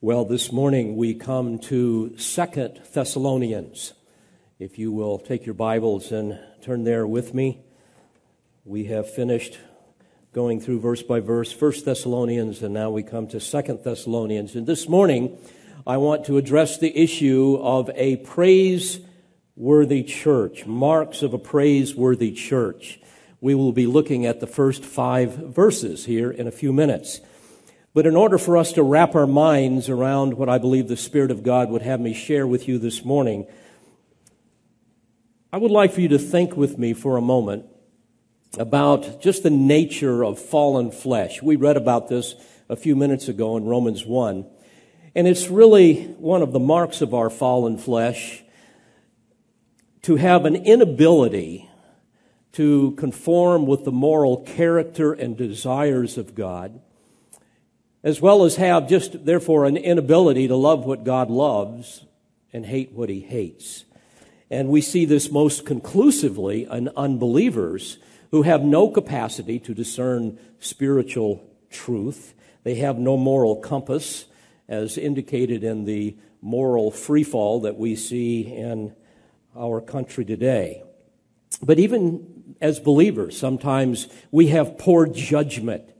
Well, this morning we come to Second Thessalonians. If you will take your Bibles and turn there with me. We have finished going through verse by verse First Thessalonians and now we come to Second Thessalonians. And this morning I want to address the issue of a praiseworthy church, marks of a praiseworthy church. We will be looking at the first 5 verses here in a few minutes. But in order for us to wrap our minds around what I believe the Spirit of God would have me share with you this morning, I would like for you to think with me for a moment about just the nature of fallen flesh. We read about this a few minutes ago in Romans 1. And it's really one of the marks of our fallen flesh to have an inability to conform with the moral character and desires of God as well as have just, therefore, an inability to love what God loves and hate what he hates. And we see this most conclusively in unbelievers who have no capacity to discern spiritual truth. They have no moral compass, as indicated in the moral freefall that we see in our country today. But even as believers, sometimes we have poor judgment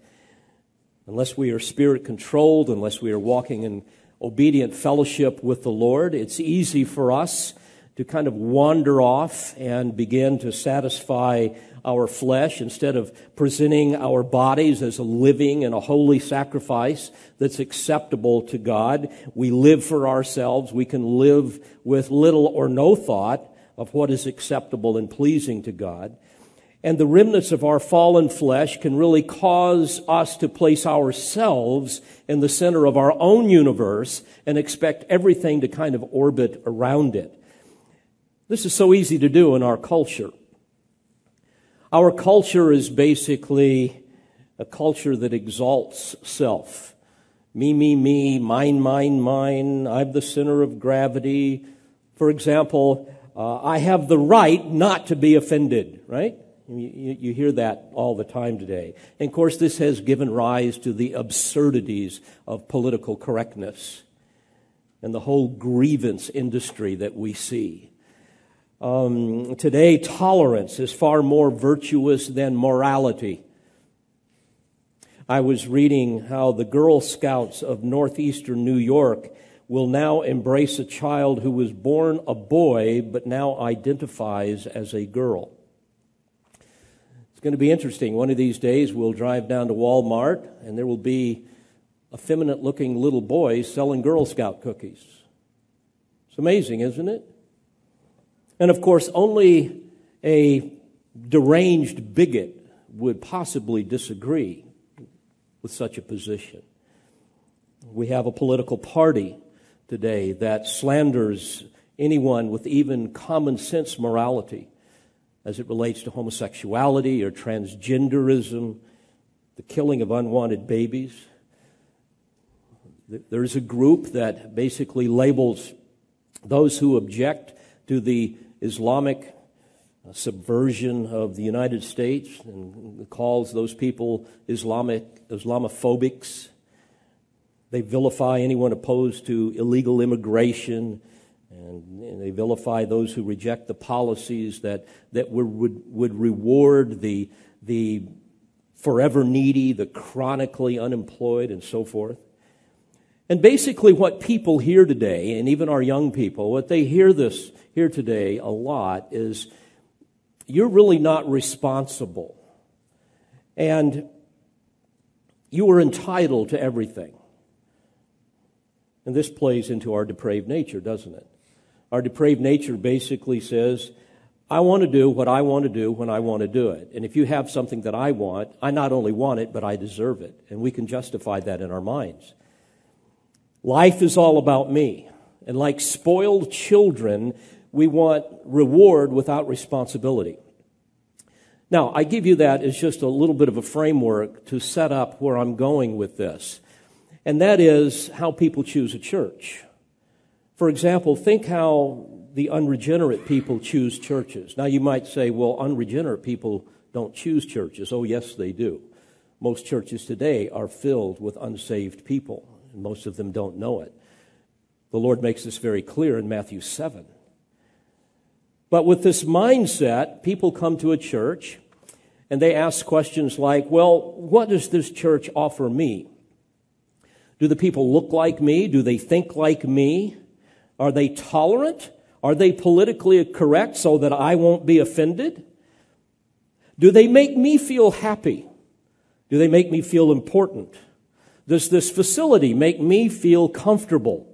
unless we are spirit controlled, unless we are walking in obedient fellowship with the Lord, it's easy for us to kind of wander off and begin to satisfy our flesh instead of presenting our bodies as a living and a holy sacrifice that's acceptable to God. We live for ourselves. We can live with little or no thought of what is acceptable and pleasing to God and the remnants of our fallen flesh can really cause us to place ourselves in the center of our own universe and expect everything to kind of orbit around it. This is so easy to do in our culture. Our culture is basically a culture that exalts self. Me, me, me, mine, mine, mine. I'm the center of gravity. For example, uh, I have the right not to be offended, right? You, you, hear that all the time today. And of course, this has given rise to the absurdities of political correctness and the whole grievance industry that we see. Um, today, tolerance is far more virtuous than morality. I was reading how the Girl Scouts of northeastern New York will now embrace a child who was born a boy but now identifies as a girl. It's going to be interesting. One of these days, we'll drive down to Walmart, and there will be effeminate looking little boys selling Girl Scout cookies. It's amazing, isn't it? And of course, only a deranged bigot would possibly disagree with such a position. We have a political party today that slanders anyone with even common sense morality as it relates to homosexuality or transgenderism, the killing of unwanted babies. There's a group that basically labels those who object to the Islamic uh, subversion of the United States and calls those people Islamic Islamophobics. They vilify anyone opposed to illegal immigration and, they vilify those who reject the policies that, that would, would reward the, the forever needy, the chronically unemployed, and so forth. And basically, what people hear today, and even our young people, what they hear this here today a lot is you're really not responsible. And you are entitled to everything. And this plays into our depraved nature, doesn't it? Our depraved nature basically says, I want to do what I want to do when I want to do it. And if you have something that I want, I not only want it, but I deserve it. And we can justify that in our minds. Life is all about me. And like spoiled children, we want reward without responsibility. Now, I give you that as just a little bit of a framework to set up where I'm going with this. And that is how people choose a church. For example, think how the unregenerate people choose churches. Now, you might say, well, unregenerate people don't choose churches. Oh, yes, they do. Most churches today are filled with unsaved people. and Most of them don't know it. The Lord makes this very clear in Matthew 7. But with this mindset, people come to a church and they ask questions like, well, what does this church offer me? Do the people look like me? Do they think like me? Are they tolerant? Are they politically correct so that I won't be offended? Do they make me feel happy? Do they make me feel important? Does this facility make me feel comfortable?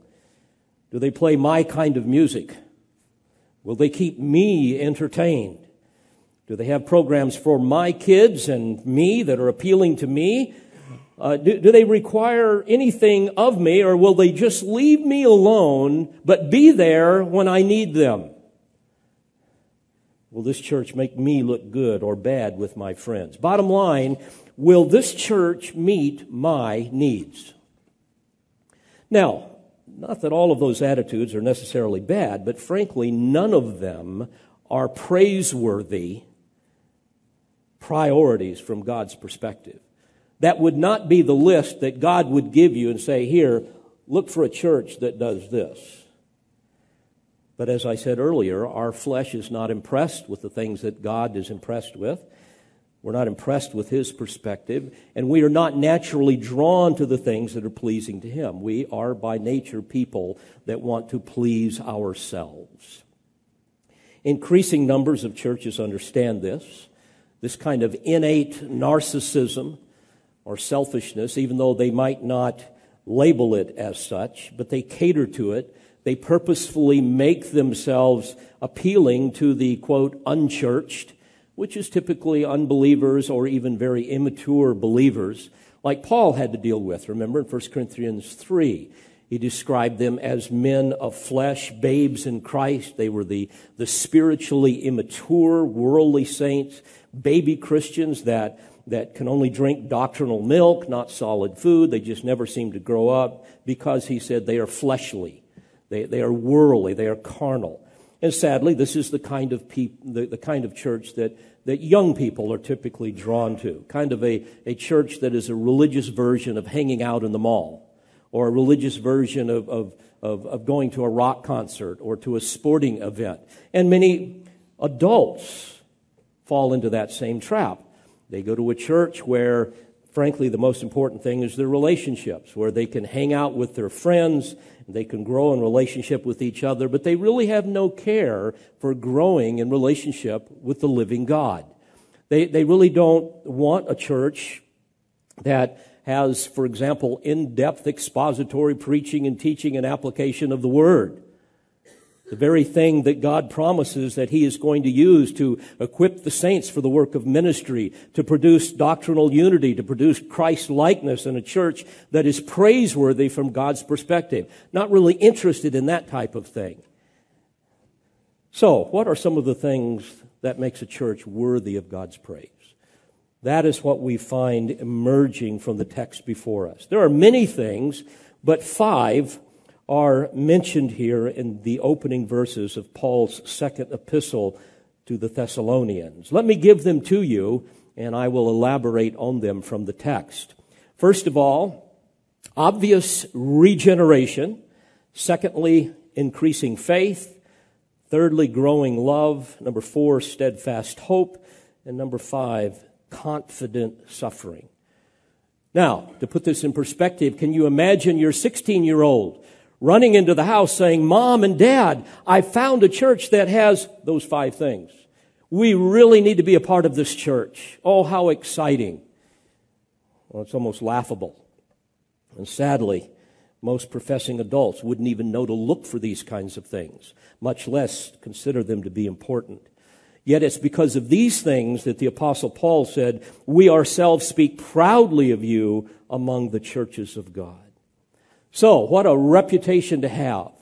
Do they play my kind of music? Will they keep me entertained? Do they have programs for my kids and me that are appealing to me? Uh, do, do they require anything of me, or will they just leave me alone but be there when I need them? Will this church make me look good or bad with my friends? Bottom line, will this church meet my needs? Now, not that all of those attitudes are necessarily bad, but frankly, none of them are praiseworthy priorities from God's perspective. That would not be the list that God would give you and say, here, look for a church that does this. But as I said earlier, our flesh is not impressed with the things that God is impressed with. We're not impressed with His perspective, and we are not naturally drawn to the things that are pleasing to Him. We are by nature people that want to please ourselves. Increasing numbers of churches understand this this kind of innate narcissism or selfishness, even though they might not label it as such, but they cater to it. They purposefully make themselves appealing to the quote, unchurched, which is typically unbelievers or even very immature believers, like Paul had to deal with. Remember in 1 Corinthians 3, he described them as men of flesh, babes in Christ. They were the, the spiritually immature, worldly saints baby Christians that, that can only drink doctrinal milk, not solid food. They just never seem to grow up because he said they are fleshly. They, they are worldly. They are carnal. And sadly, this is the kind of peop- the, the kind of church that, that young people are typically drawn to. Kind of a, a church that is a religious version of hanging out in the mall, or a religious version of, of, of, of going to a rock concert or to a sporting event. And many adults fall into that same trap. They go to a church where, frankly, the most important thing is their relationships, where they can hang out with their friends, they can grow in relationship with each other, but they really have no care for growing in relationship with the living God. They, they really don't want a church that has, for example, in depth expository preaching and teaching and application of the Word. The very thing that God promises that He is going to use to equip the saints for the work of ministry, to produce doctrinal unity, to produce Christ likeness in a church that is praiseworthy from God's perspective. Not really interested in that type of thing. So, what are some of the things that makes a church worthy of God's praise? That is what we find emerging from the text before us. There are many things, but five are mentioned here in the opening verses of Paul's second epistle to the Thessalonians. Let me give them to you, and I will elaborate on them from the text. First of all, obvious regeneration. Secondly, increasing faith. Thirdly, growing love. Number four, steadfast hope. And number five, confident suffering. Now, to put this in perspective, can you imagine your 16 year old running into the house saying, Mom and Dad, I found a church that has those five things. We really need to be a part of this church. Oh, how exciting. Well, it's almost laughable. And sadly, most professing adults wouldn't even know to look for these kinds of things, much less consider them to be important. Yet it's because of these things that the apostle Paul said, we ourselves speak proudly of you among the churches of God. So, what a reputation to have.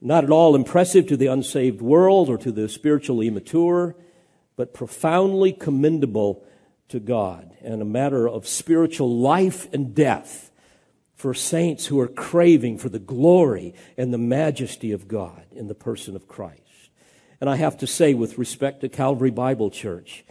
Not at all impressive to the unsaved world or to the spiritually immature, but profoundly commendable to God and a matter of spiritual life and death for saints who are craving for the glory and the majesty of God in the person of Christ. And I have to say, with respect to Calvary Bible Church,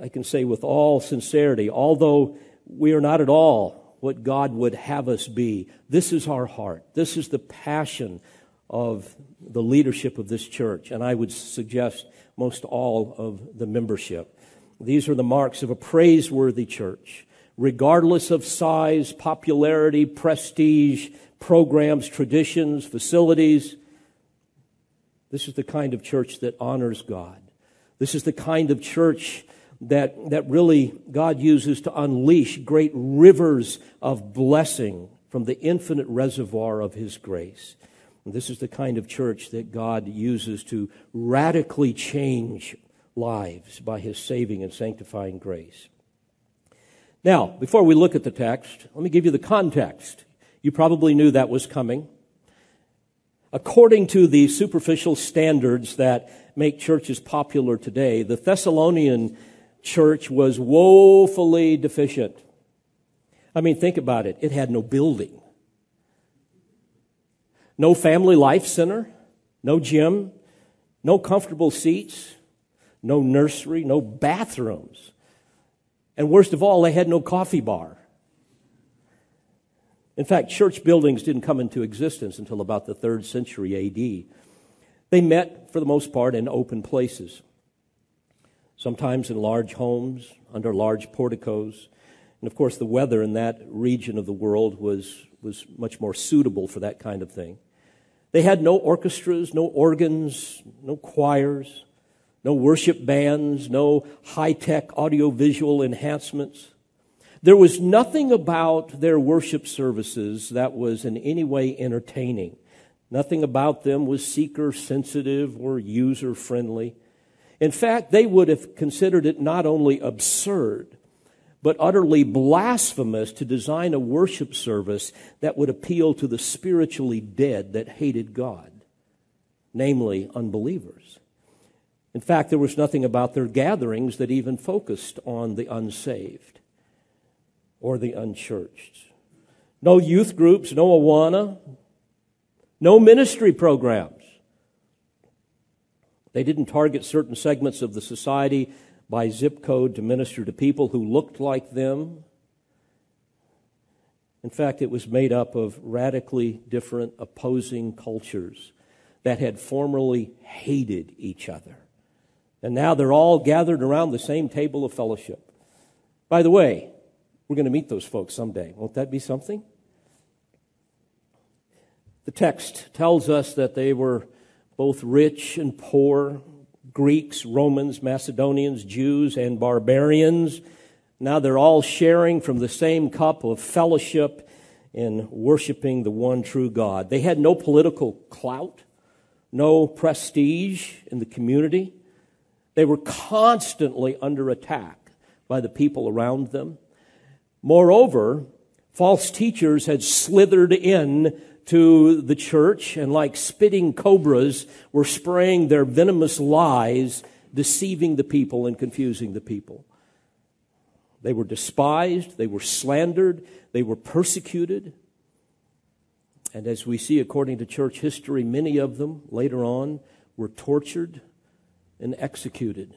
I can say with all sincerity, although we are not at all what God would have us be. This is our heart. This is the passion of the leadership of this church, and I would suggest most all of the membership. These are the marks of a praiseworthy church. Regardless of size, popularity, prestige, programs, traditions, facilities, this is the kind of church that honors God. This is the kind of church that, that really God uses to unleash great rivers of blessing from the infinite reservoir of His grace. And this is the kind of church that God uses to radically change lives by His saving and sanctifying grace. Now, before we look at the text, let me give you the context. You probably knew that was coming. According to the superficial standards that make churches popular today, the Thessalonian church was woefully deficient. I mean, think about it. It had no building, no family life center, no gym, no comfortable seats, no nursery, no bathrooms. And worst of all, they had no coffee bar. In fact, church buildings didn't come into existence until about the third century AD. They met, for the most part, in open places, sometimes in large homes, under large porticos. And of course, the weather in that region of the world was, was much more suitable for that kind of thing. They had no orchestras, no organs, no choirs, no worship bands, no high tech audiovisual enhancements. There was nothing about their worship services that was in any way entertaining. Nothing about them was seeker sensitive or user friendly. In fact, they would have considered it not only absurd, but utterly blasphemous to design a worship service that would appeal to the spiritually dead that hated God, namely unbelievers. In fact, there was nothing about their gatherings that even focused on the unsaved or the unchurched. No youth groups, no Awana, no ministry programs. They didn't target certain segments of the society by zip code to minister to people who looked like them. In fact, it was made up of radically different opposing cultures that had formerly hated each other. And now they're all gathered around the same table of fellowship. By the way, we're going to meet those folks someday. Won't that be something? The text tells us that they were both rich and poor, Greeks, Romans, Macedonians, Jews, and barbarians. Now they're all sharing from the same cup of fellowship in worshiping the one true God. They had no political clout, no prestige in the community. They were constantly under attack by the people around them. Moreover, false teachers had slithered in to the church and like spitting cobras were spraying their venomous lies, deceiving the people and confusing the people. They were despised, they were slandered, they were persecuted. And as we see according to church history, many of them later on were tortured and executed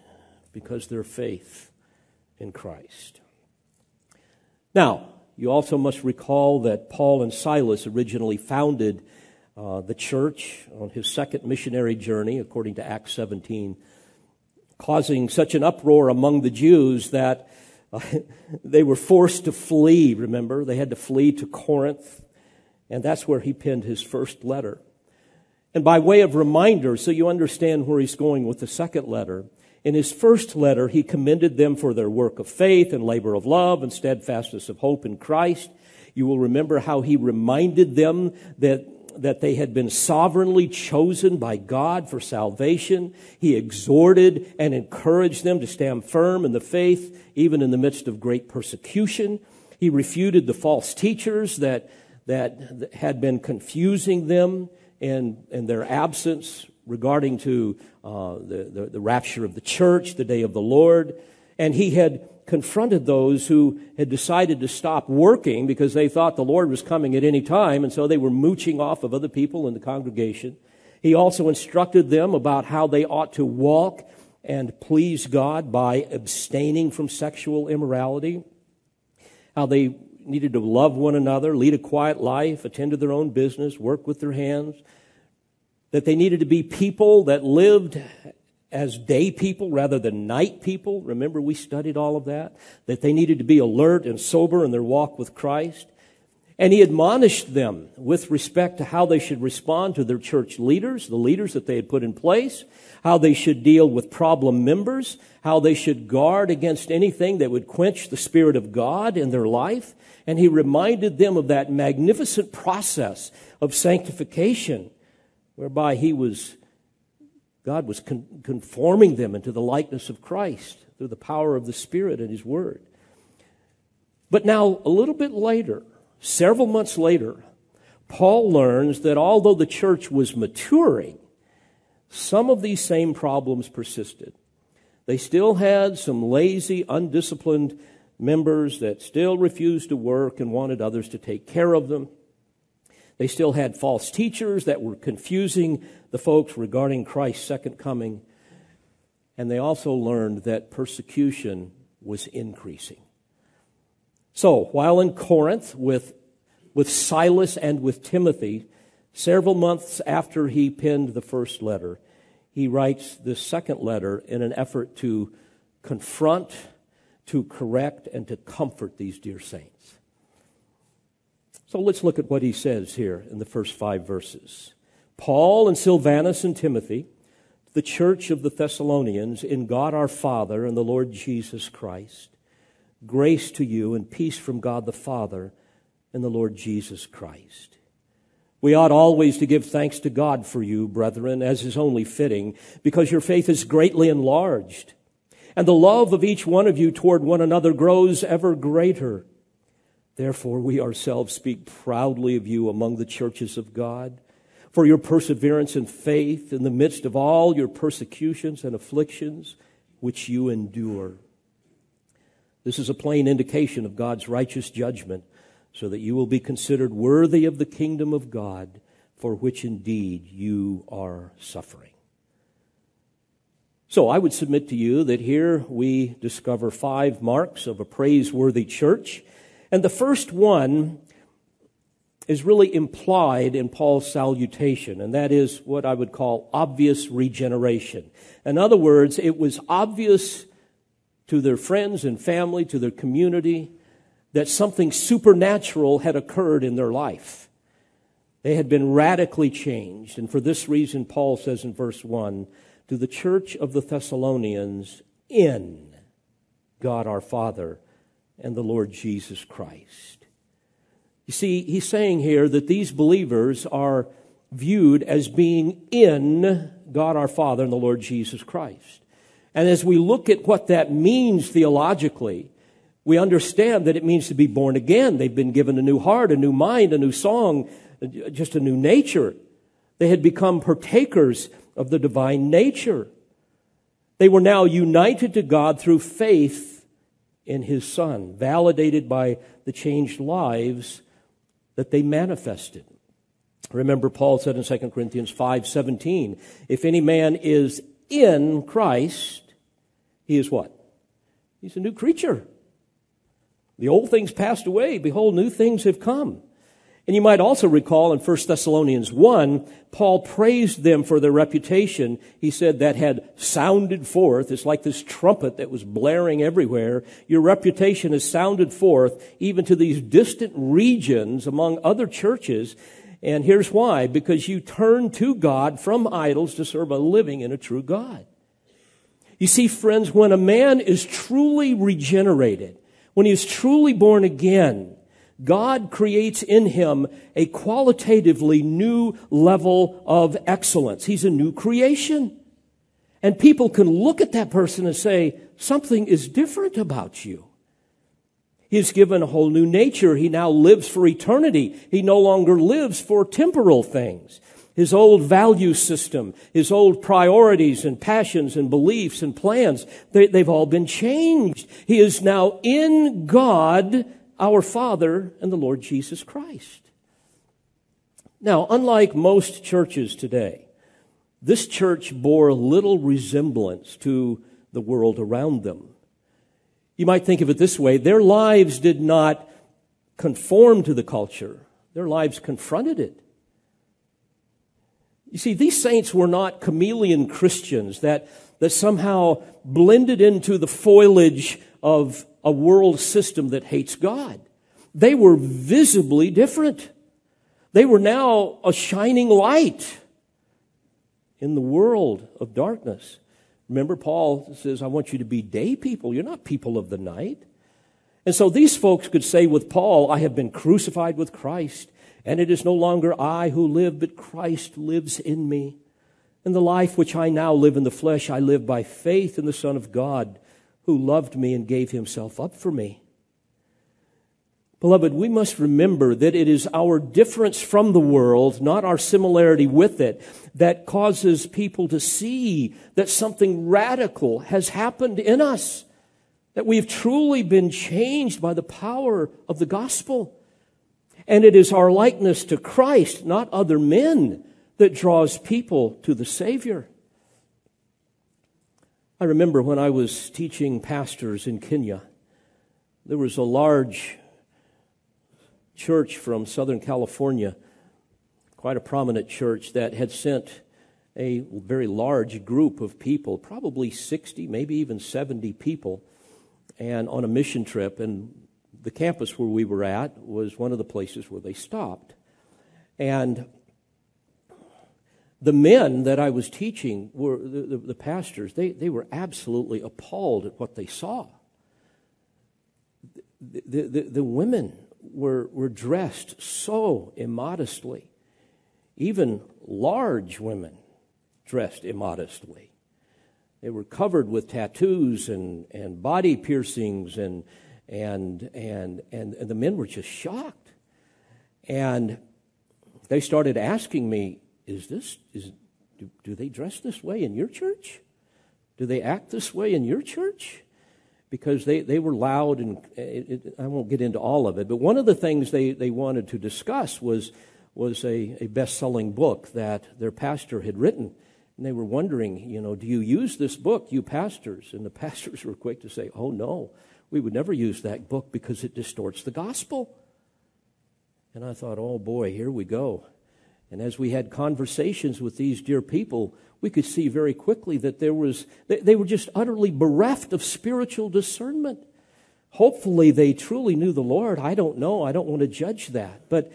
because their faith in Christ. Now, you also must recall that Paul and Silas originally founded uh, the church on his second missionary journey, according to Acts 17, causing such an uproar among the Jews that uh, they were forced to flee, remember? They had to flee to Corinth, and that's where he penned his first letter. And by way of reminder, so you understand where he's going with the second letter, in his first letter, he commended them for their work of faith and labor of love and steadfastness of hope in Christ. You will remember how he reminded them that, that they had been sovereignly chosen by God for salvation. He exhorted and encouraged them to stand firm in the faith, even in the midst of great persecution. He refuted the false teachers that, that had been confusing them in, in their absence regarding to uh, the, the, the rapture of the church, the day of the Lord. And he had confronted those who had decided to stop working because they thought the Lord was coming at any time, and so they were mooching off of other people in the congregation. He also instructed them about how they ought to walk and please God by abstaining from sexual immorality, how they needed to love one another, lead a quiet life, attend to their own business, work with their hands, that they needed to be people that lived as day people rather than night people. Remember, we studied all of that. That they needed to be alert and sober in their walk with Christ. And he admonished them with respect to how they should respond to their church leaders, the leaders that they had put in place, how they should deal with problem members, how they should guard against anything that would quench the Spirit of God in their life. And he reminded them of that magnificent process of sanctification whereby he was, God was con- conforming them into the likeness of Christ through the power of the Spirit and his word. But now, a little bit later, several months later, Paul learns that although the church was maturing, some of these same problems persisted. They still had some lazy, undisciplined members that still refused to work and wanted others to take care of them. They still had false teachers that were confusing the folks regarding Christ's second coming. And they also learned that persecution was increasing. So, while in Corinth with, with Silas and with Timothy, several months after he penned the first letter, he writes this second letter in an effort to confront, to correct, and to comfort these dear saints. So let's look at what he says here in the first five verses. Paul and Silvanus and Timothy, the church of the Thessalonians, in God our Father and the Lord Jesus Christ, grace to you and peace from God the Father and the Lord Jesus Christ. We ought always to give thanks to God for you, brethren, as is only fitting, because your faith is greatly enlarged, and the love of each one of you toward one another grows ever greater. Therefore, we ourselves speak proudly of you among the churches of God for your perseverance and faith in the midst of all your persecutions and afflictions which you endure. This is a plain indication of God's righteous judgment so that you will be considered worthy of the kingdom of God, for which indeed you are suffering. So I would submit to you that here we discover five marks of a praiseworthy church. And the first one is really implied in Paul's salutation, and that is what I would call obvious regeneration. In other words, it was obvious to their friends and family, to their community, that something supernatural had occurred in their life. They had been radically changed. And for this reason, Paul says in verse 1 to the church of the Thessalonians in God our Father and the Lord Jesus Christ. You see, he's saying here that these believers are viewed as being in God our Father and the Lord Jesus Christ. And as we look at what that means theologically, we understand that it means to be born again. They've been given a new heart, a new mind, a new song, just a new nature. They had become partakers of the divine nature. They were now united to God through faith in His Son, validated by the changed lives that they manifested. Remember, Paul said in 2 Corinthians 5 17, if any man is in Christ, he is what? He's a new creature. The old things passed away. Behold, new things have come. And you might also recall in 1 Thessalonians 1, Paul praised them for their reputation. He said that had sounded forth. It's like this trumpet that was blaring everywhere. Your reputation has sounded forth even to these distant regions among other churches. And here's why. Because you turned to God from idols to serve a living and a true God. You see, friends, when a man is truly regenerated, when he is truly born again, God creates in him a qualitatively new level of excellence. He's a new creation. And people can look at that person and say, something is different about you. He is given a whole new nature. He now lives for eternity. He no longer lives for temporal things his old value system, his old priorities and passions and beliefs and plans, they, they've all been changed. He is now in God, our Father, and the Lord Jesus Christ. Now, unlike most churches today, this church bore little resemblance to the world around them. You might think of it this way their lives did not conform to the culture. Their lives confronted it. You see, these saints were not chameleon Christians that, that somehow blended into the foliage of a world system that hates God. They were visibly different. They were now a shining light in the world of darkness. Remember, Paul says, I want you to be day people. You're not people of the night. And so these folks could say with Paul, I have been crucified with Christ, and it is no longer I who live, but Christ lives in me. And the life which I now live in the flesh, I live by faith in the Son of God, who loved me and gave himself up for me. Beloved, we must remember that it is our difference from the world, not our similarity with it, that causes people to see that something radical has happened in us, that we've truly been changed by the power of the gospel. And it is our likeness to Christ, not other men, that draws people to the Savior. I remember when I was teaching pastors in Kenya, there was a large church from Southern California, quite a prominent church, that had sent a very large group of people, probably 60, maybe even 70 people, and on a mission trip. And the campus where we were at was one of the places where they stopped. And the men that I was teaching were the, the, the, pastors, they, they were absolutely appalled at what they saw. The, the, the women were, were dressed so immodestly. Even large women dressed immodestly. They were covered with tattoos and, and body piercings, and, and, and, and, and the men were just shocked. And they started asking me, Is this, is, do, do they dress this way in your church? Do they act this way in your church? because they, they were loud, and it, it, I won't get into all of it, but one of the things they, they wanted to discuss was, was a, a best selling book that their pastor had written. And they were wondering, you know, do you use this book, you pastors? And the pastors were quick to say, oh, no, we would never use that book because it distorts the gospel. And I thought, oh boy, here we go. And as we had conversations with these dear people, we could see very quickly that there was, they were just utterly bereft of spiritual discernment. Hopefully, they truly knew the Lord. I don't know. I don't want to judge that. But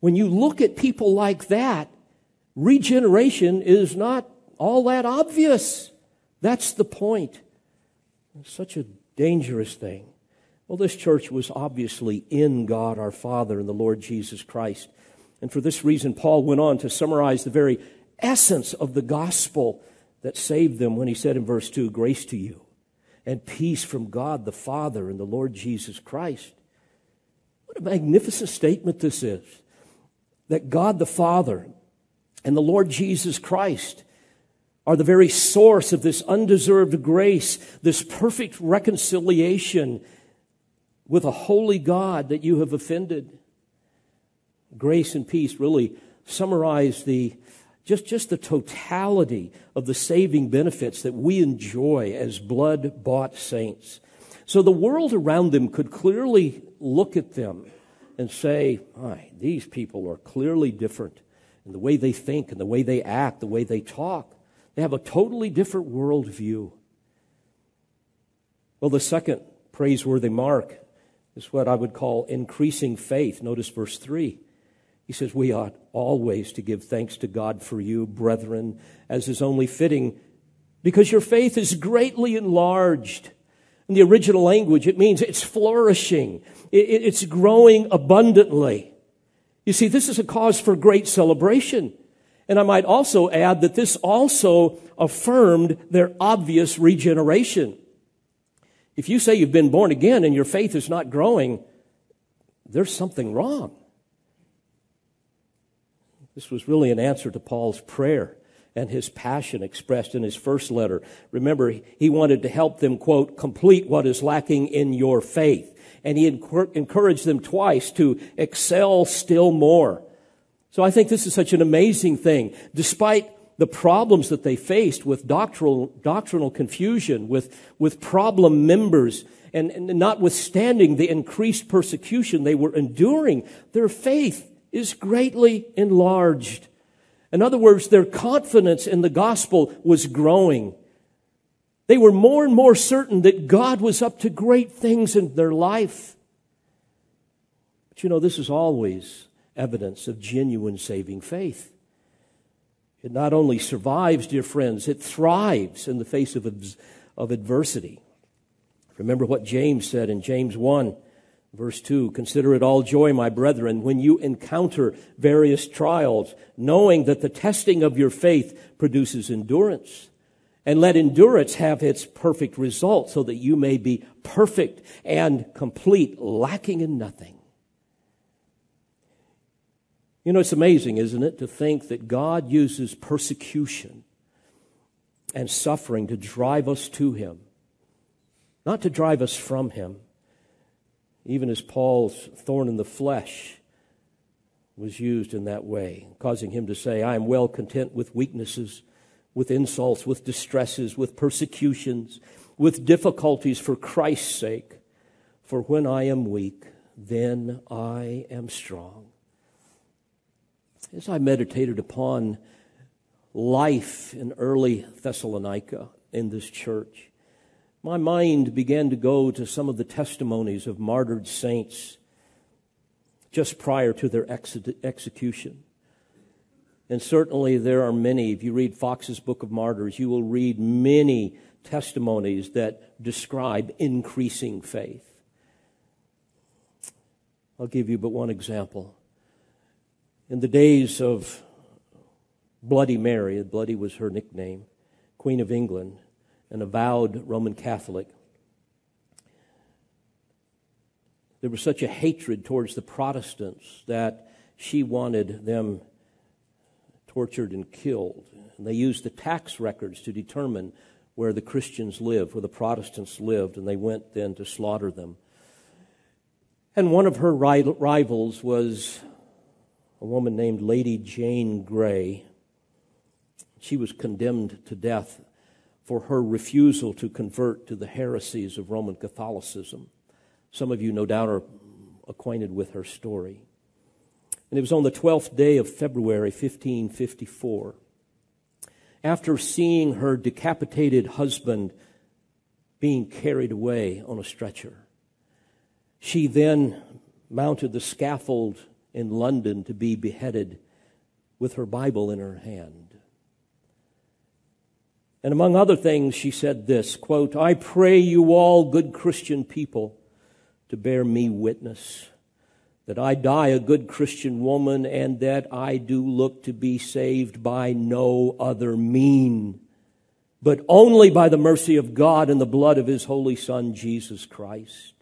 when you look at people like that, regeneration is not all that obvious. That's the point. It's such a dangerous thing. Well, this church was obviously in God our Father and the Lord Jesus Christ. And for this reason, Paul went on to summarize the very essence of the gospel that saved them when he said in verse 2 Grace to you and peace from God the Father and the Lord Jesus Christ. What a magnificent statement this is that God the Father and the Lord Jesus Christ are the very source of this undeserved grace, this perfect reconciliation with a holy God that you have offended. Grace and peace really summarize the just, just the totality of the saving benefits that we enjoy as blood bought saints. So the world around them could clearly look at them and say, these people are clearly different in the way they think and the way they act, the way they talk. They have a totally different worldview. Well, the second praiseworthy mark is what I would call increasing faith. Notice verse 3. He says, We ought always to give thanks to God for you, brethren, as is only fitting, because your faith is greatly enlarged. In the original language, it means it's flourishing, it's growing abundantly. You see, this is a cause for great celebration. And I might also add that this also affirmed their obvious regeneration. If you say you've been born again and your faith is not growing, there's something wrong. This was really an answer to Paul's prayer and his passion expressed in his first letter. Remember, he wanted to help them, quote, complete what is lacking in your faith. And he encouraged them twice to excel still more. So I think this is such an amazing thing. Despite the problems that they faced with doctrinal, doctrinal confusion, with, with problem members, and, and notwithstanding the increased persecution they were enduring, their faith is greatly enlarged. In other words, their confidence in the gospel was growing. They were more and more certain that God was up to great things in their life. But you know, this is always evidence of genuine saving faith. It not only survives, dear friends, it thrives in the face of, of adversity. Remember what James said in James 1, verse 2 Consider it all joy, my brethren, when you encounter various trials, knowing that the testing of your faith produces endurance. And let endurance have its perfect result, so that you may be perfect and complete, lacking in nothing. You know, it's amazing, isn't it, to think that God uses persecution and suffering to drive us to Him, not to drive us from Him. Even as Paul's thorn in the flesh was used in that way, causing him to say, I am well content with weaknesses, with insults, with distresses, with persecutions, with difficulties for Christ's sake. For when I am weak, then I am strong. As I meditated upon life in early Thessalonica in this church, my mind began to go to some of the testimonies of martyred saints just prior to their execution. And certainly there are many. If you read Foxe's Book of Martyrs, you will read many testimonies that describe increasing faith. I'll give you but one example. In the days of Bloody Mary, Bloody was her nickname, Queen of England, an avowed Roman Catholic, there was such a hatred towards the Protestants that she wanted them tortured and killed. And they used the tax records to determine where the Christians lived, where the Protestants lived, and they went then to slaughter them. And one of her rivals was a woman named Lady Jane Grey. She was condemned to death for her refusal to convert to the heresies of Roman Catholicism. Some of you, no doubt, are acquainted with her story. And it was on the 12th day of February, 1554. After seeing her decapitated husband being carried away on a stretcher, she then mounted the scaffold in London to be beheaded with her Bible in her hand. And among other things, she said this quote, I pray you all, good Christian people, to bear me witness that I die a good Christian woman and that I do look to be saved by no other mean, but only by the mercy of God and the blood of his holy Son, Jesus Christ.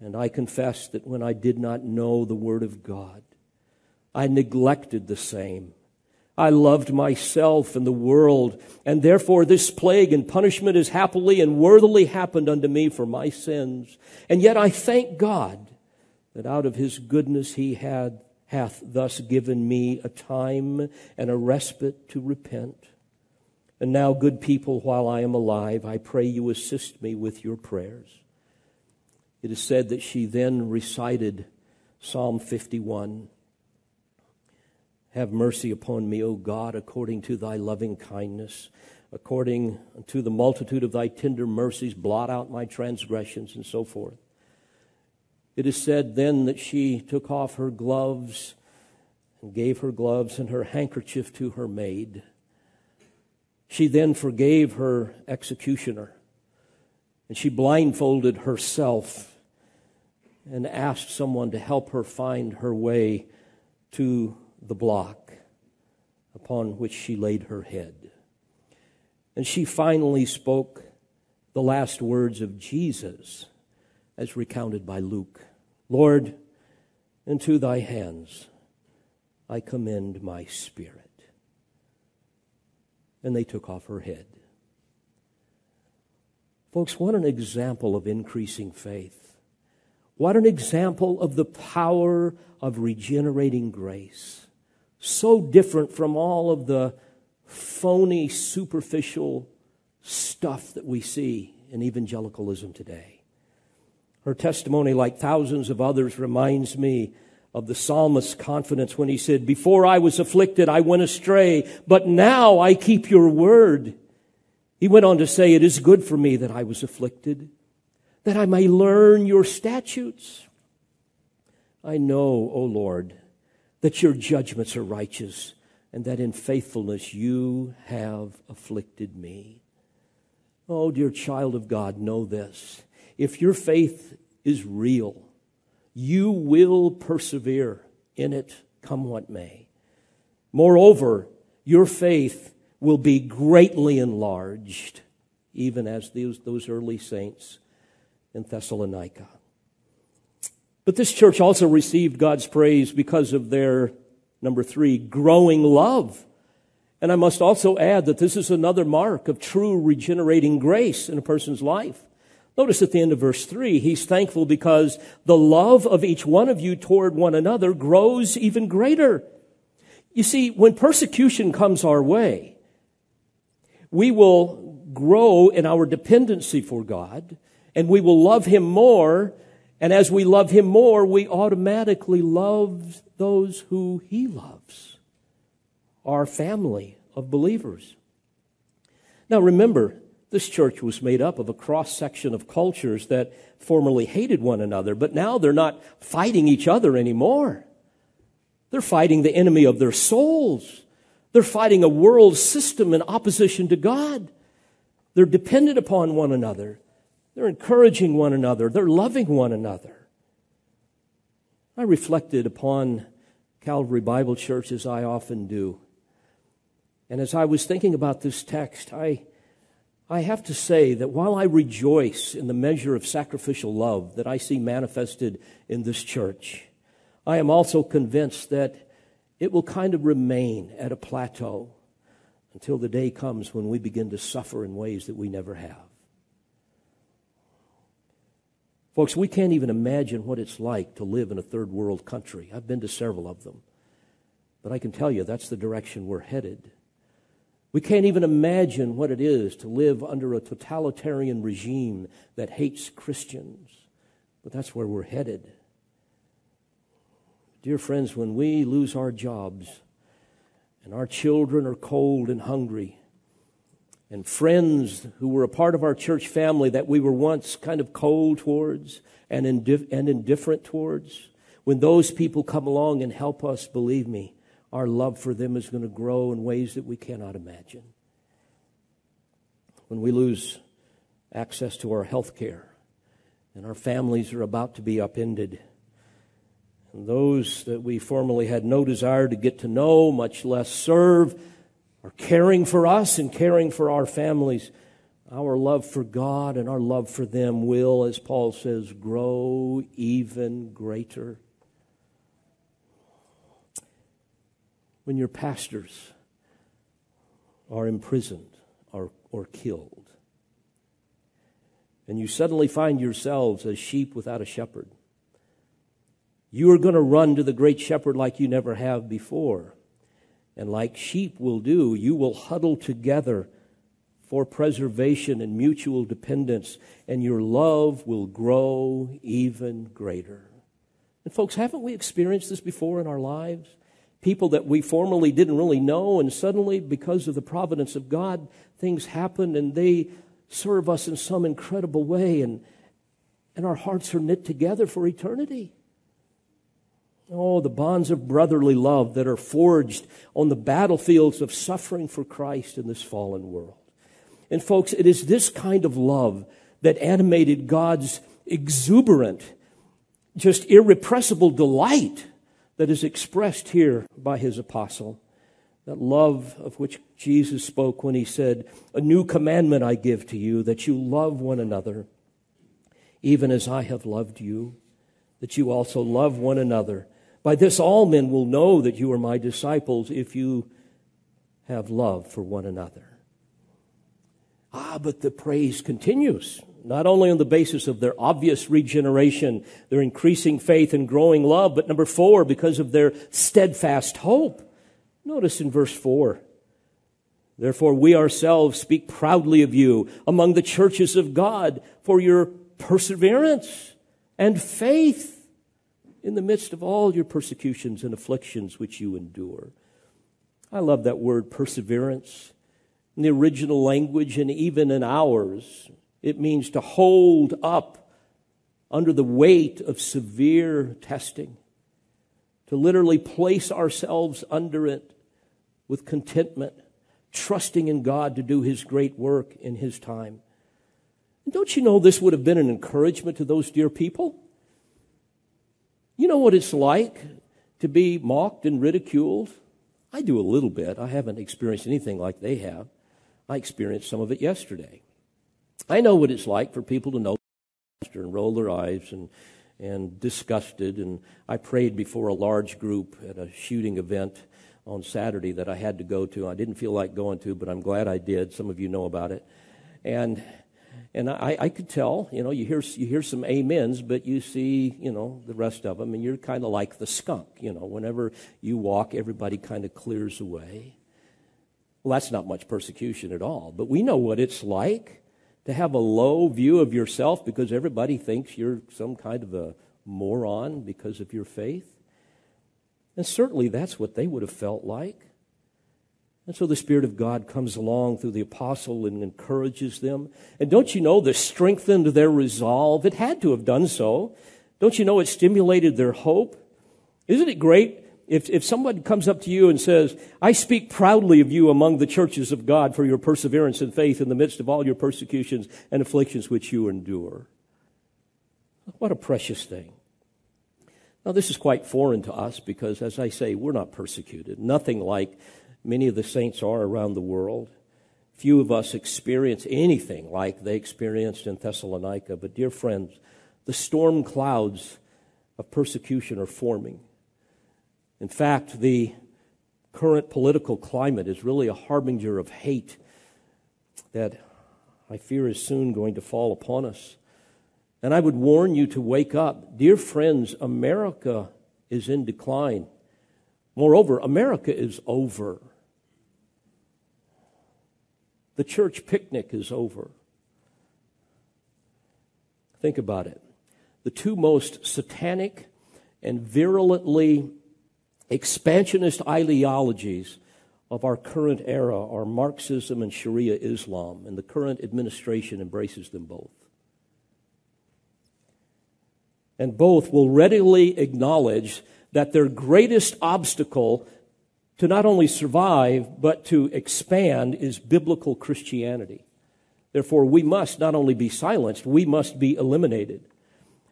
And I confess that when I did not know the Word of God, I neglected the same. I loved myself and the world, and therefore this plague and punishment has happily and worthily happened unto me for my sins. And yet I thank God that out of his goodness he had, hath thus given me a time and a respite to repent. And now, good people, while I am alive, I pray you assist me with your prayers. It is said that she then recited Psalm 51. Have mercy upon me, O God, according to thy loving kindness, according to the multitude of thy tender mercies, blot out my transgressions, and so forth. It is said then that she took off her gloves and gave her gloves and her handkerchief to her maid. She then forgave her executioner, and she blindfolded herself and asked someone to help her find her way to the block upon which she laid her head. And she finally spoke the last words of Jesus as recounted by Luke Lord, into thy hands I commend my spirit. And they took off her head. Folks, what an example of increasing faith. What an example of the power of regenerating grace. So different from all of the phony, superficial stuff that we see in evangelicalism today. Her testimony, like thousands of others, reminds me of the psalmist's confidence when he said, Before I was afflicted, I went astray, but now I keep your word. He went on to say, It is good for me that I was afflicted, that I may learn your statutes. I know, O Lord, that your judgments are righteous, and that in faithfulness you have afflicted me. Oh, dear child of God, know this. If your faith is real, you will persevere in it, come what may. Moreover, your faith will be greatly enlarged, even as those, early saints in Thessalonica. But this church also received God's praise because of their, number three, growing love. And I must also add that this is another mark of true regenerating grace in a person's life. Notice at the end of verse 3, he's thankful because the love of each one of you toward one another grows even greater. You see, when persecution comes our way, we will grow in our dependency for God and we will love Him more. And as we love Him more, we automatically love those who He loves, our family of believers. Now remember, this church was made up of a cross section of cultures that formerly hated one another, but now they're not fighting each other anymore. They're fighting the enemy of their souls. They're fighting a world system in opposition to God. They're dependent upon one another. They're encouraging one another. They're loving one another. I reflected upon Calvary Bible Church as I often do. And as I was thinking about this text, I I have to say that while I rejoice in the measure of sacrificial love that I see manifested in this church, I am also convinced that it will kind of remain at a plateau until the day comes when we begin to suffer in ways that we never have. Folks, we can't even imagine what it's like to live in a third world country. I've been to several of them. But I can tell you that's the direction we're headed. We can't even imagine what it is to live under a totalitarian regime that hates Christians. But that's where we're headed. Dear friends, when we lose our jobs and our children are cold and hungry, and friends who were a part of our church family that we were once kind of cold towards and, indif- and indifferent towards, when those people come along and help us, believe me, our love for them is going to grow in ways that we cannot imagine. When we lose access to our health care and our families are about to be upended, and those that we formerly had no desire to get to know, much less serve, are caring for us and caring for our families, our love for God and our love for them will, as Paul says, grow even greater. when your pastors are imprisoned or, or killed. And you suddenly find yourselves as sheep without a shepherd. You are going to run to the great shepherd like you never have before. And like sheep will do, you will huddle together for preservation and mutual dependence, and your love will grow even greater. And, folks, haven't we experienced this before in our lives? people that we formerly didn't really know, and suddenly, because of the providence of God, things happen and they serve us in some incredible way, and, and our hearts are knit together for eternity. Oh, the bonds of brotherly love that are forged on the battlefields of suffering for Christ in this fallen world. And, folks, it is this kind of love that animated God's exuberant, just irrepressible delight that is expressed here by his apostle. That love of which Jesus spoke when he said, A new commandment I give to you, that you love one another, even as I have loved you, that you also love one another. By this all men will know that you are my disciples if you have love for one another. Ah, but the praise continues not only on the basis of their obvious regeneration, their increasing faith and growing love, but number four, because of their steadfast hope. Notice in verse four, Therefore, we ourselves speak proudly of you among the churches of God for your perseverance and faith in the midst of all your persecutions and afflictions which you endure. I love that word perseverance. In the original language and even in ours, it means to hold up under the weight of severe testing, to literally place ourselves under it with contentment, trusting in God to do His great work in His time. Don't you know this would have been an encouragement to those dear people? You know what it's like to be mocked and ridiculed? I do a little bit. I haven't experienced anything like they have. I experienced some of it yesterday. I know what it's like for people to know and roll their eyes and and disgusted. And I prayed before a large group at a shooting event on Saturday that I had to go to. I didn't feel like going to, but I'm glad I did. Some of you know about it. And and I, I could tell, you know, you hear you hear some amens, but you see, you know, the rest of them, and you're kind of like the skunk. You know, whenever you walk, everybody kind of clears away. Well, that's not much persecution at all, but we know what it's like to have a low view of yourself because everybody thinks you're some kind of a moron because of your faith. And certainly that's what they would have felt like. And so the Spirit of God comes along through the apostle and encourages them. And don't you know, this strengthened their resolve? It had to have done so. Don't you know it stimulated their hope? Isn't it great if, if someone comes up to you and says, I speak proudly of you among the churches of God for your perseverance and faith in the midst of all your persecutions and afflictions which you endure? What a precious thing. Now, this is quite foreign to us because, as I say, we're not persecuted. Nothing like Many of the saints are around the world. Few of us experience anything like they experienced in Thessalonica. But, dear friends, the storm clouds of persecution are forming. In fact, the current political climate is really a harbinger of hate that I fear is soon going to fall upon us. And I would warn you to wake up. Dear friends, America is in decline. Moreover, America is over. The church picnic is over. Think about it. The two most satanic and virulently expansionist ideologies of our current era are Marxism and Sharia Islam, and the current administration embraces them both. And both will readily acknowledge that their greatest obstacle to not only survive, but to expand is biblical Christianity. Therefore, we must not only be silenced, we must be eliminated.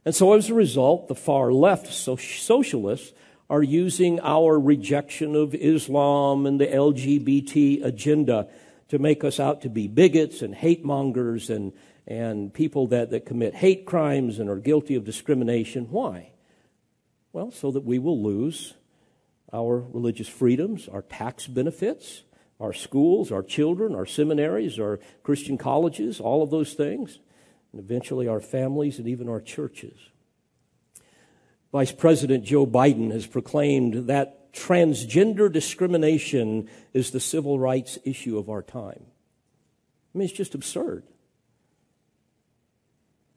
And so, as a result, the far left socialists are using our rejection of Islam and the LGBT agenda to make us out to be bigots and hate mongers and, and people that, that commit hate crimes and are guilty of discrimination. Why? Well, so that we will lose our religious freedoms, our tax benefits, our schools, our children, our seminaries, our Christian colleges, all of those things, and eventually our families and even our churches. Vice President Joe Biden has proclaimed that transgender discrimination is the civil rights issue of our time. I mean, it's just absurd.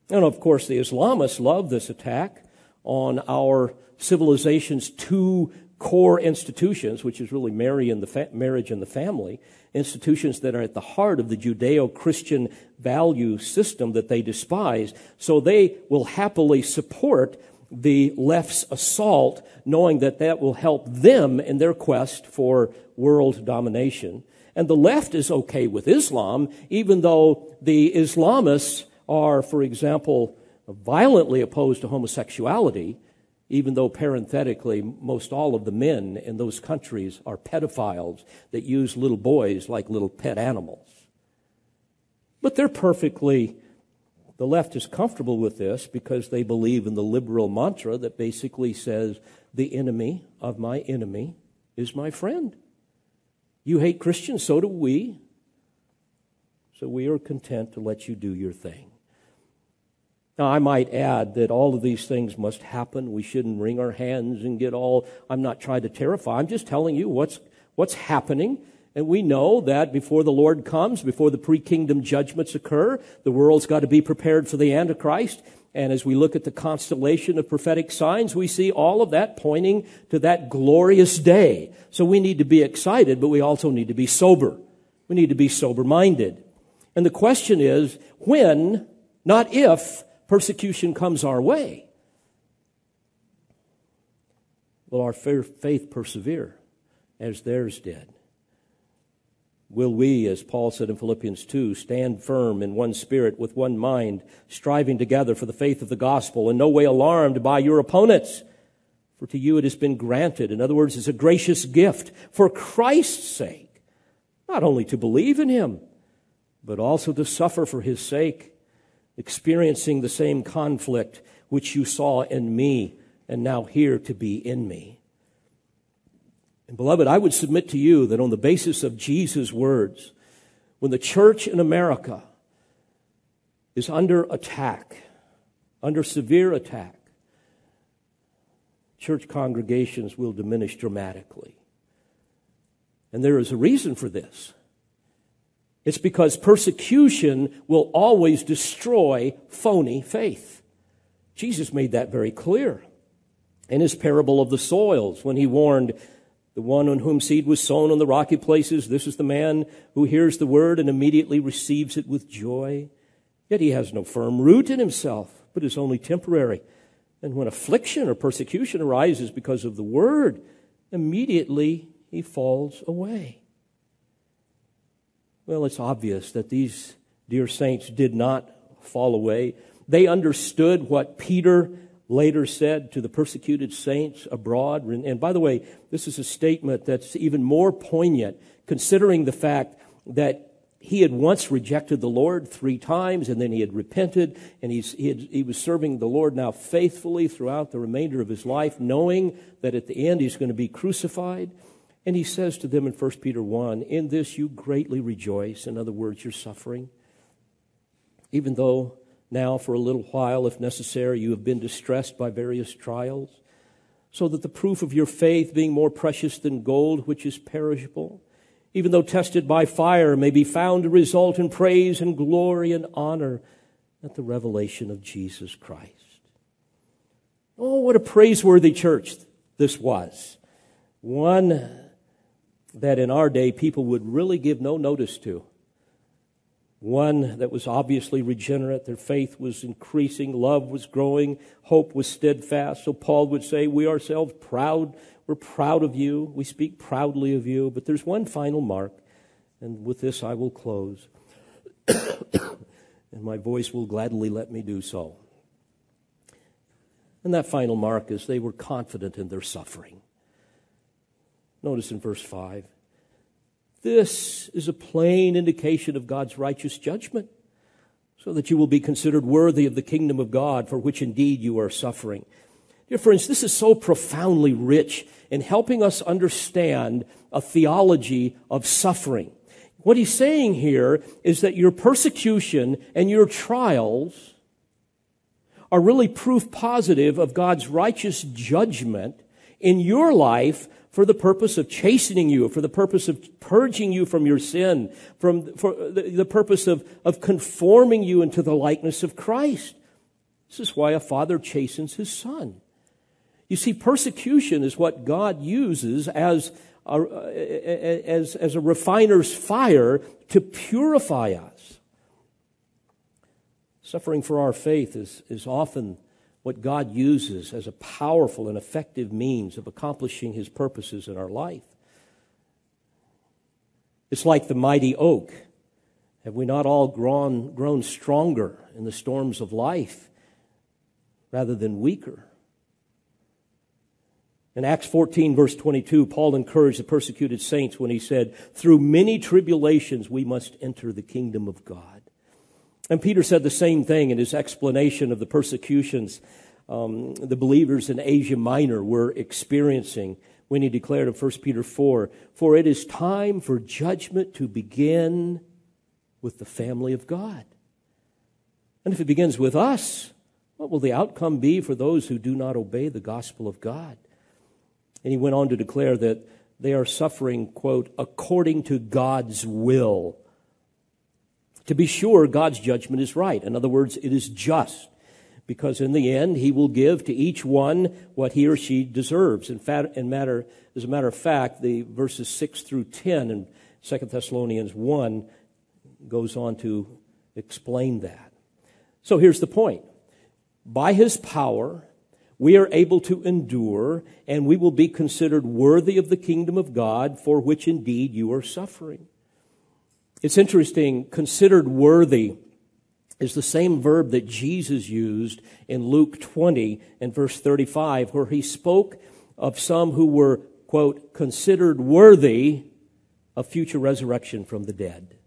And of course, the Islamists love this attack on our civilization's two core institutions, which is really marriage and the, fa- marriage and the family, institutions that are at the heart of the Judeo Christian value system that they despise. So they will happily support the left's assault, knowing that that will help them in their quest for world domination. And the left is okay with Islam, even though the Islamists are, for example, violently opposed to homosexuality even though parenthetically, most all of the men in those countries are pedophiles that use little boys like little pet animals. But they're perfectly, the left is comfortable with this because they believe in the liberal mantra that basically says, the enemy of my enemy is my friend. You hate Christians, so do we. So we are content to let you do your thing. Now, I might add that all of these things must happen. We shouldn't wring our hands and get all, I'm not trying to terrify. I'm just telling you what's, what's happening And we know that before the Lord comes, before the pre kingdom judgments occur, the world's got to be prepared for the Antichrist. And as we look at the constellation of prophetic signs, we see all of that pointing to that glorious day. So we need to be excited, but we also need to be sober. We need to be sober minded. And the question is when, not if, persecution comes our way, will our faith persevere as theirs did? Will we, as Paul said in Philippians 2, stand firm in one spirit with one mind, striving together for the faith of the gospel, in no way alarmed by your opponents? For to you it has been granted. In other words, it's a gracious gift for Christ's sake, not only to believe in him, but also to suffer for his sake, experiencing the same conflict which you saw in me and now hear to be in me. And beloved, I would submit to you that on the basis of Jesus' words, when the church in America is under attack, under severe attack, church congregations will diminish dramatically. And there is a reason for this. It's because persecution will always destroy phony faith. Jesus made that very clear in his parable of the soils when he warned the one on whom seed was sown on the rocky places. This is the man who hears the word and immediately receives it with joy. Yet he has no firm root in himself, but is only temporary. And when affliction or persecution arises because of the word, immediately he falls away. Well, it's obvious that these dear saints did not fall away. They understood what Peter later said to the persecuted saints abroad. And by the way, this is a statement that's even more poignant considering the fact that he had once rejected the Lord three times and then he had repented and he, had, he was serving the Lord now faithfully throughout the remainder of his life, knowing that at the end he's going to be crucified. And he says to them in 1 Peter 1 In this you greatly rejoice. In other words, you're suffering. Even though now, for a little while, if necessary, you have been distressed by various trials, so that the proof of your faith, being more precious than gold, which is perishable, even though tested by fire, may be found to result in praise and glory and honor at the revelation of Jesus Christ. Oh, what a praiseworthy church this was. One that in our day people would really give no notice to. One that was obviously regenerate, their faith was increasing, love was growing, hope was steadfast. So Paul would say, We ourselves proud, we're proud of you, we speak proudly of you. But there's one final mark, and with this I will close. and my voice will gladly let me do so. And that final mark is they were confident in their suffering. Notice in verse 5 this is a plain indication of God's righteous judgment, so that you will be considered worthy of the kingdom of God, for which indeed you are suffering. Dear friends, this is so profoundly rich in helping us understand a theology of suffering. What he's saying here is that your persecution and your trials are really proof positive of God's righteous judgment in your life for the purpose of chastening you, for the purpose of purging you from your sin, from, for the, the purpose of, of conforming you into the likeness of Christ. This is why a father chastens his son. You see, persecution is what God uses as a, as, as a refiner's fire to purify us. Suffering for our faith is, is often what God uses as a powerful and effective means of accomplishing his purposes in our life. It's like the mighty oak. Have we not all grown, grown stronger in the storms of life rather than weaker? In Acts 14, verse 22, Paul encouraged the persecuted saints when he said, Through many tribulations we must enter the kingdom of God. And Peter said the same thing in his explanation of the persecutions um, the believers in Asia Minor were experiencing when he declared in 1 Peter 4 For it is time for judgment to begin with the family of God. And if it begins with us, what will the outcome be for those who do not obey the gospel of God? And he went on to declare that they are suffering, quote, according to God's will. To be sure, God's judgment is right. In other words, it is just because in the end he will give to each one what he or she deserves. In fact, in matter, as a matter of fact, the verses 6 through 10 in 2 Thessalonians 1 goes on to explain that. So here's the point. By his power, we are able to endure, and we will be considered worthy of the kingdom of God, for which indeed you are suffering. It's interesting, considered worthy is the same verb that Jesus used in Luke 20 and verse 35, where he spoke of some who were, quote, considered worthy of future resurrection from the dead.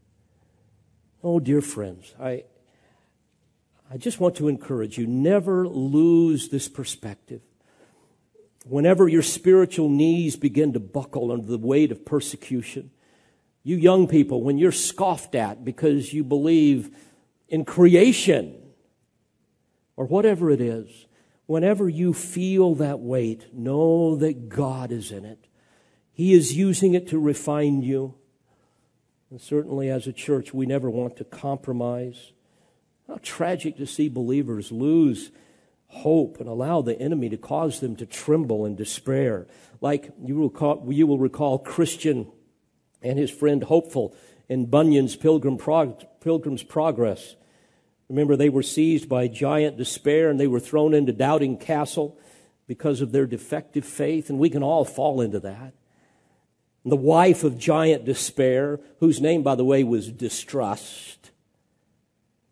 Oh, dear friends, I, I just want to encourage you never lose this perspective. Whenever your spiritual knees begin to buckle under the weight of persecution, you young people, when you're scoffed at because you believe in creation or whatever it is, whenever you feel that weight, know that God is in it. He is using it to refine you. And certainly as a church, we never want to compromise. How tragic to see believers lose hope and allow the enemy to cause them to tremble and despair. Like you will, call, you will recall Christian and his friend Hopeful in Bunyan's Pilgrim Prog- Pilgrim's Progress. Remember, they were seized by giant despair and they were thrown into Doubting Castle because of their defective faith, and we can all fall into that. And the wife of giant despair, whose name, by the way, was Distrust,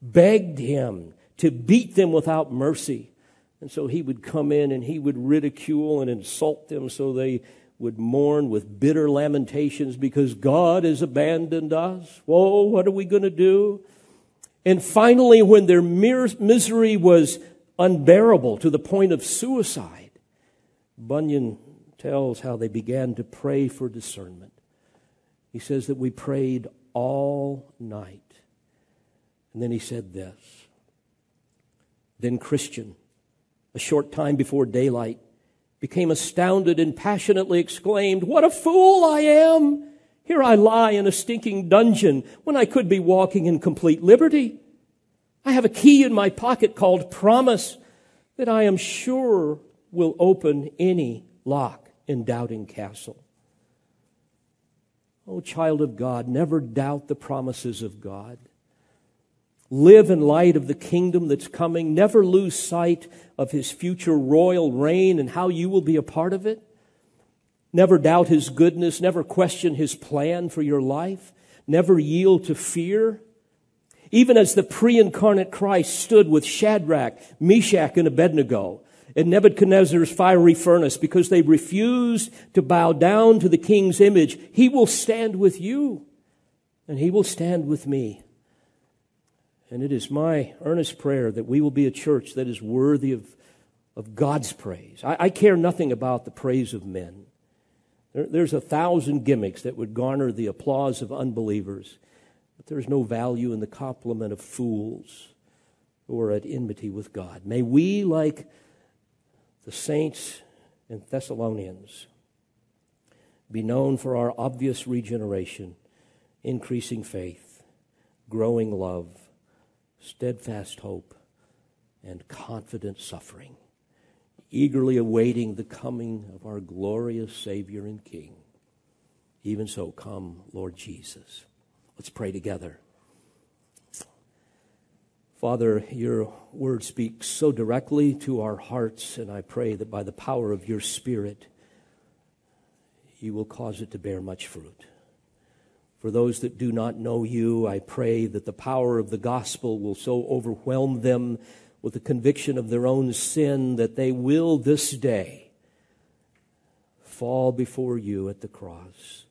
begged him to beat them without mercy. And so he would come in and he would ridicule and insult them so they would mourn with bitter lamentations because God has abandoned us. Whoa, what are we going to do? And finally, when their misery was unbearable to the point of suicide, Bunyan tells how they began to pray for discernment. He says that we prayed all night. And then he said this. Then Christian, a short time before daylight, became astounded and passionately exclaimed, What a fool I am! Here I lie in a stinking dungeon when I could be walking in complete liberty. I have a key in my pocket called promise that I am sure will open any lock in Doubting Castle. Oh, child of God, never doubt the promises of God. Live in light of the kingdom that's coming. Never lose sight of his future royal reign and how you will be a part of it. Never doubt his goodness. Never question his plan for your life. Never yield to fear. Even as the pre incarnate Christ stood with Shadrach, Meshach, and Abednego in Nebuchadnezzar's fiery furnace because they refused to bow down to the king's image, he will stand with you and he will stand with me. And it is my earnest prayer that we will be a church that is worthy of, of God's praise. I, I care nothing about the praise of men. There, there's a thousand gimmicks that would garner the applause of unbelievers, but there's no value in the compliment of fools who are at enmity with God. May we, like the saints in Thessalonians, be known for our obvious regeneration, increasing faith, growing love, steadfast hope, and confident suffering, eagerly awaiting the coming of our glorious Savior and King. Even so, come, Lord Jesus. Let's pray together. Father, your word speaks so directly to our hearts, and I pray that by the power of your Spirit, you will cause it to bear much fruit. For those that do not know you, I pray that the power of the gospel will so overwhelm them with the conviction of their own sin that they will this day fall before you at the cross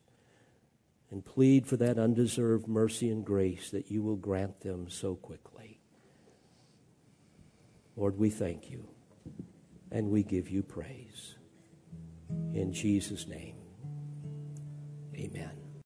and plead for that undeserved mercy and grace that you will grant them so quickly. Lord, we thank you and we give you praise. In Jesus' name, amen.